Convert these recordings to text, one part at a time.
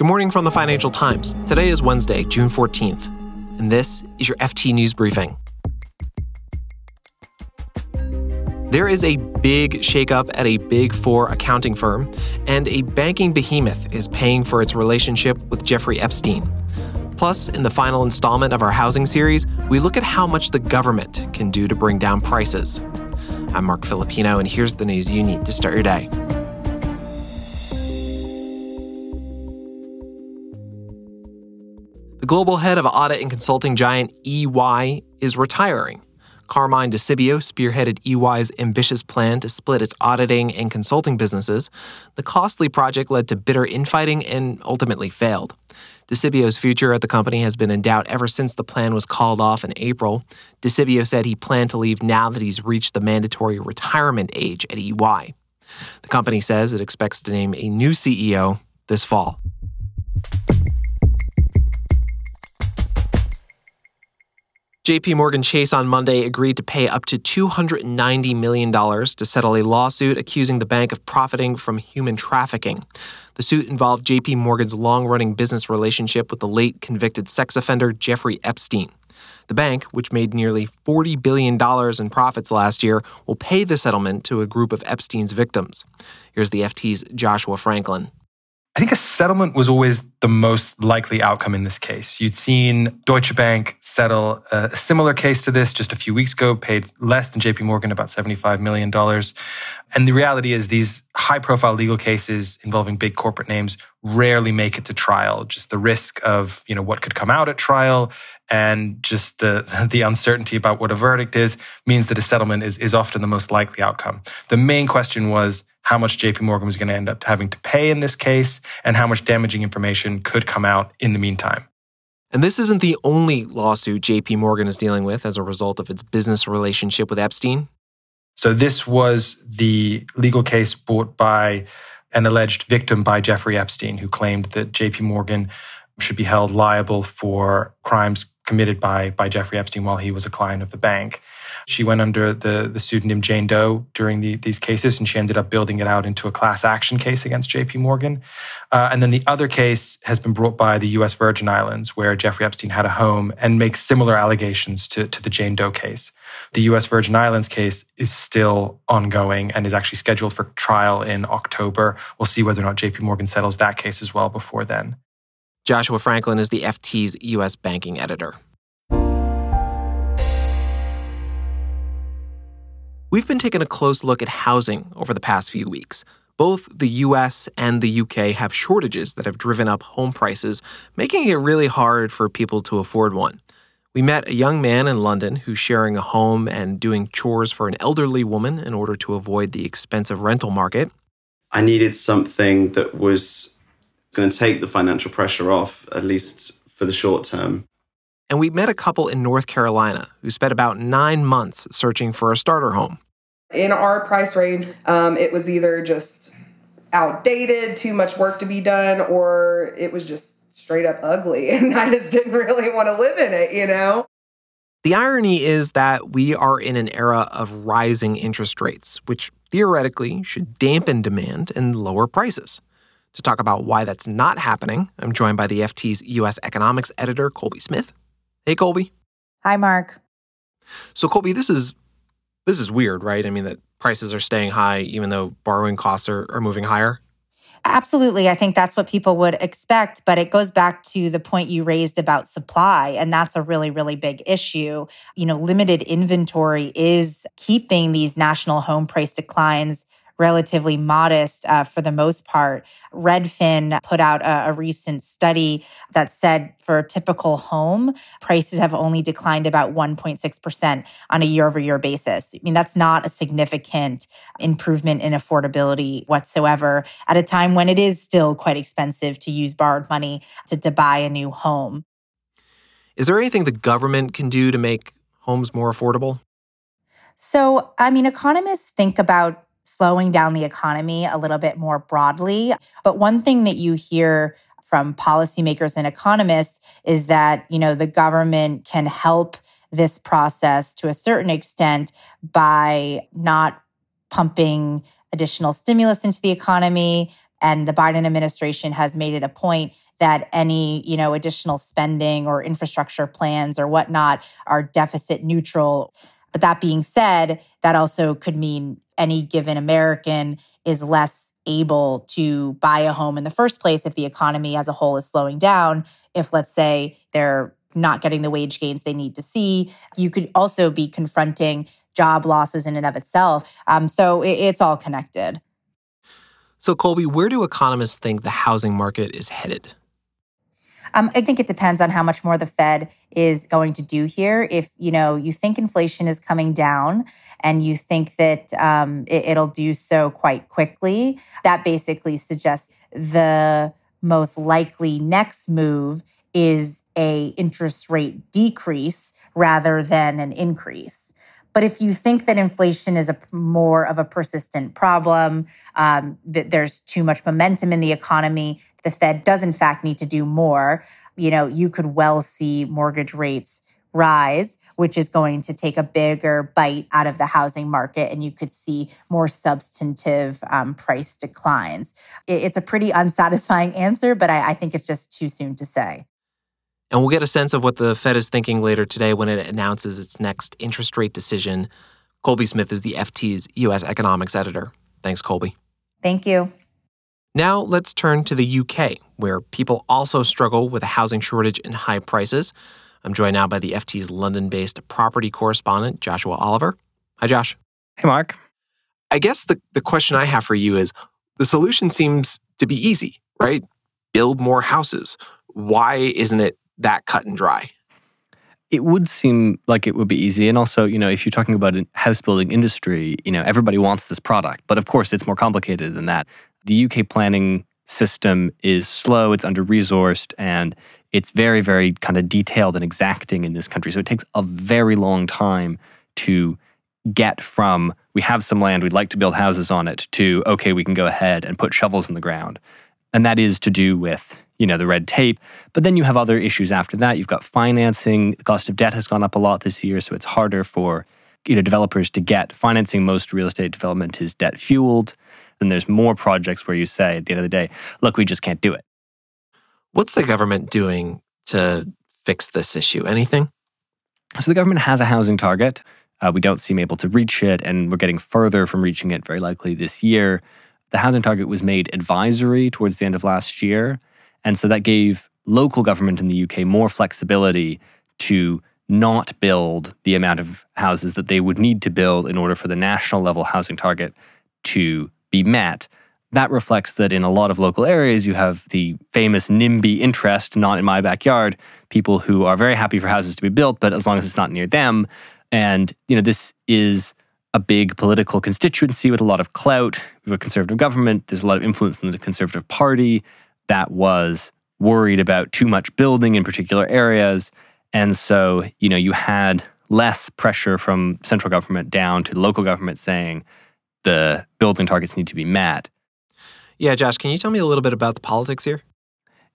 Good morning from the Financial Times. Today is Wednesday, June 14th, and this is your FT News Briefing. There is a big shakeup at a big four accounting firm, and a banking behemoth is paying for its relationship with Jeffrey Epstein. Plus, in the final installment of our housing series, we look at how much the government can do to bring down prices. I'm Marc Filippino, and here's the news you need to start your day. Global head of audit and consulting giant EY is retiring. Carmine Di Sibio spearheaded EY's ambitious plan to split its auditing and consulting businesses. The costly project led to bitter infighting and ultimately failed. Di Sibio's future at the company has been in doubt ever since the plan was called off in April. Di Sibio said he planned to leave now that he's reached the mandatory retirement age at EY. The company says it expects to name a new CEO this fall. JP Morgan Chase on Monday agreed to pay up to $290 million to settle a lawsuit accusing the bank of profiting from human trafficking. The suit involved JP Morgan's long running business relationship with the late convicted sex offender Jeffrey Epstein. The bank, which made nearly $40 billion in profits last year, will pay the settlement to a group of Epstein's victims. Here's the FT's Joshua Franklin. I think a settlement was always the most likely outcome in this case. You'd seen Deutsche Bank settle a similar case to this just a few weeks ago, paid less than JP Morgan, about $75 million. And the reality is, these high profile legal cases involving big corporate names rarely make it to trial. Just the risk of you know, what could come out at trial and just the, the uncertainty about what a verdict is means that a settlement is, is often the most likely outcome. The main question was, how much JP Morgan was going to end up having to pay in this case and how much damaging information could come out in the meantime. And this isn't the only lawsuit JP Morgan is dealing with as a result of its business relationship with Epstein. So, this was the legal case brought by an alleged victim by Jeffrey Epstein, who claimed that JP Morgan should be held liable for crimes committed by, by Jeffrey Epstein while he was a client of the bank. She went under the, the pseudonym Jane Doe during the, these cases, and she ended up building it out into a class action case against JP Morgan. Uh, and then the other case has been brought by the US Virgin Islands, where Jeffrey Epstein had a home and makes similar allegations to, to the Jane Doe case. The US Virgin Islands case is still ongoing and is actually scheduled for trial in October. We'll see whether or not JP Morgan settles that case as well before then. Joshua Franklin is the FT's U.S. banking editor. We've been taking a close look at housing over the past few weeks. Both the US and the UK have shortages that have driven up home prices, making it really hard for people to afford one. We met a young man in London who's sharing a home and doing chores for an elderly woman in order to avoid the expensive rental market. I needed something that was going to take the financial pressure off, at least for the short term. And we met a couple in North Carolina who spent about nine months searching for a starter home. In our price range, um, it was either just outdated, too much work to be done, or it was just straight up ugly. And I just didn't really want to live in it, you know? The irony is that we are in an era of rising interest rates, which theoretically should dampen demand and lower prices. To talk about why that's not happening, I'm joined by the FT's U.S. economics editor, Colby Smith. Hey, Colby. Hi, Marc. So, Colby, this is this is weird, right? I mean, that prices are staying high even though borrowing costs are, are moving higher. Absolutely. I think that's what people would expect. But it goes back to the point you raised about supply. And that's a really, really big issue. You know, limited inventory is keeping these national home price declines relatively modest uh, for the most part. Redfin put out a, a, recent study that said for a typical home, prices have only declined about 1.6% on a year over year basis. I mean, that's not a significant improvement in affordability whatsoever at a time when it is still quite expensive to use borrowed money to, to buy a new home. Is there anything the government can do to make homes more affordable? So, I mean, economists think about slowing down the economy a little bit more broadly. But one thing that you hear from policymakers and economists is that, you know, the government can help this process to a certain extent by not pumping additional stimulus into the economy, And the Biden administration has made it a point that any, you know, additional spending or infrastructure plans or whatnot are deficit neutral. But that being said, that also could mean any given American is less able to buy a home in the first place if the economy as a whole is slowing down. If, let's say, they're not getting the wage gains they need to see, you could also be confronting job losses in and of itself. Um, so it, it's all connected. So, Colby, where do economists think the housing market is headed? Um, I think it depends on how much more the Fed is going to do here. If you know you think inflation is coming down and you think that um, it, it'll do so quite quickly, that basically suggests the most likely next move is a interest rate decrease rather than an increase. But if you think that inflation is a more of a persistent problem, um, that there's too much momentum in the economy, the Fed does in fact need to do more. You know, you could well see mortgage rates rise, which is going to take a bigger bite out of the housing market, and you could see more substantive um, price declines. It's a pretty unsatisfying answer, but I, I think it's just too soon to say. And we'll get a sense of what the Fed is thinking later today when it announces its next interest rate decision. Colby Smith is the FT's U.S. economics editor. Thanks, Colby. Thank you. Now let's turn to the UK, where people also struggle with a housing shortage and high prices. I'm joined now by the FT's London based property correspondent, Joshua Oliver. Hi, Josh. Hey, Marc. I guess the, the question I have for you is the solution seems to be easy, right? Build more houses. Why isn't it that cut and dry? It would seem like it would be easy. And also, you know, if you're talking about a house building industry, you know, everybody wants this product. But of course, it's more complicated than that. The UK planning system is slow, it's under resourced, and it's very, very kind of detailed and exacting in this country. So it takes a very long time to get from we have some land, we'd like to build houses on it, to okay, we can go ahead and put shovels in the ground. And that is to do with you know, the red tape. But then you have other issues after that. You've got financing. The cost of debt has gone up a lot this year, so it's harder for you know developers to get financing. Most real estate development is debt fueled. And there's more projects where you say at the end of the day, look, we just can't do it. What's the government doing to fix this issue? Anything? So the government has a housing target. Uh, we don't seem able to reach it, and we're getting further from reaching it very likely this year. The housing target was made advisory towards the end of last year. And so that gave local government in the UK more flexibility to not build the amount of houses that they would need to build in order for the national level housing target to be met. That reflects that in a lot of local areas, you have the famous NIMBY interest, not in my backyard, people who are very happy for houses to be built, but as long as it's not near them. And, you know, this is a big political constituency with a lot of clout. We have a conservative government. There's a lot of influence in the Conservative Party that was worried about too much building in particular areas. And so, you know, you had less pressure from central government down to local government saying the building targets need to be met. Yeah, Josh, can you tell me a little bit about the politics here?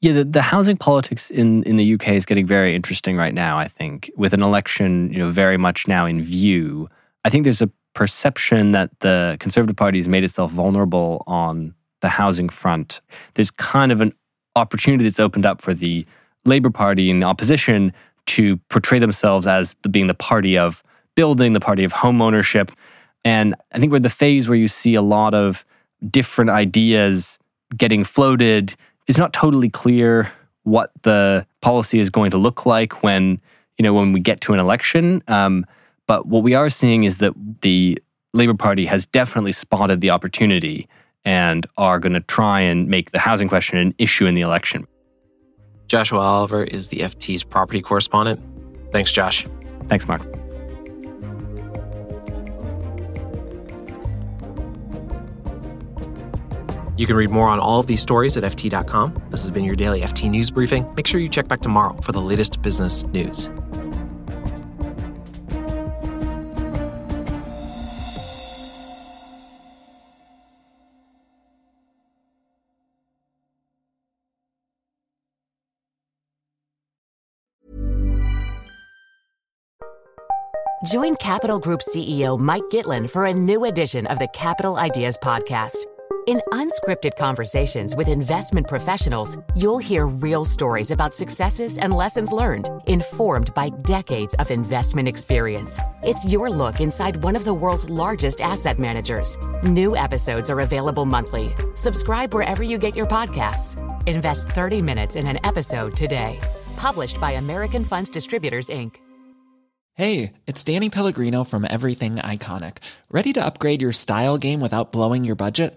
Yeah, the, the housing politics in, in the UK is getting very interesting right now, I think, with an election, you know, very much now in view. I think there's a perception that the Conservative Party has made itself vulnerable on the housing front, there's kind of an opportunity that's opened up for the Labour Party and the opposition to portray themselves as being the party of building, the party of home ownership. And I think we're the phase where you see a lot of different ideas getting floated. It's not totally clear what the policy is going to look like when you know when we get to an election. Um, but what we are seeing is that the Labour Party has definitely spotted the opportunity and are going to try and make the housing question an issue in the election. Joshua Oliver is the FT's property correspondent. Thanks, Josh. Thanks, Marc. You can read more on all of these stories at FT.com. This has been your daily FT News Briefing. Make sure you check back tomorrow for the latest business news. Join Capital Group CEO Mike Gitlin for a new edition of the Capital Ideas Podcast. In unscripted conversations with investment professionals, you'll hear real stories about successes and lessons learned, informed by decades of investment experience. It's your look inside one of the world's largest asset managers. New episodes are available monthly. Subscribe wherever you get your podcasts. Invest 30 minutes in an episode today. Published by American Funds Distributors, Inc. Hey, it's Danny Pellegrino from Everything Iconic. Ready to upgrade your style game without blowing your budget?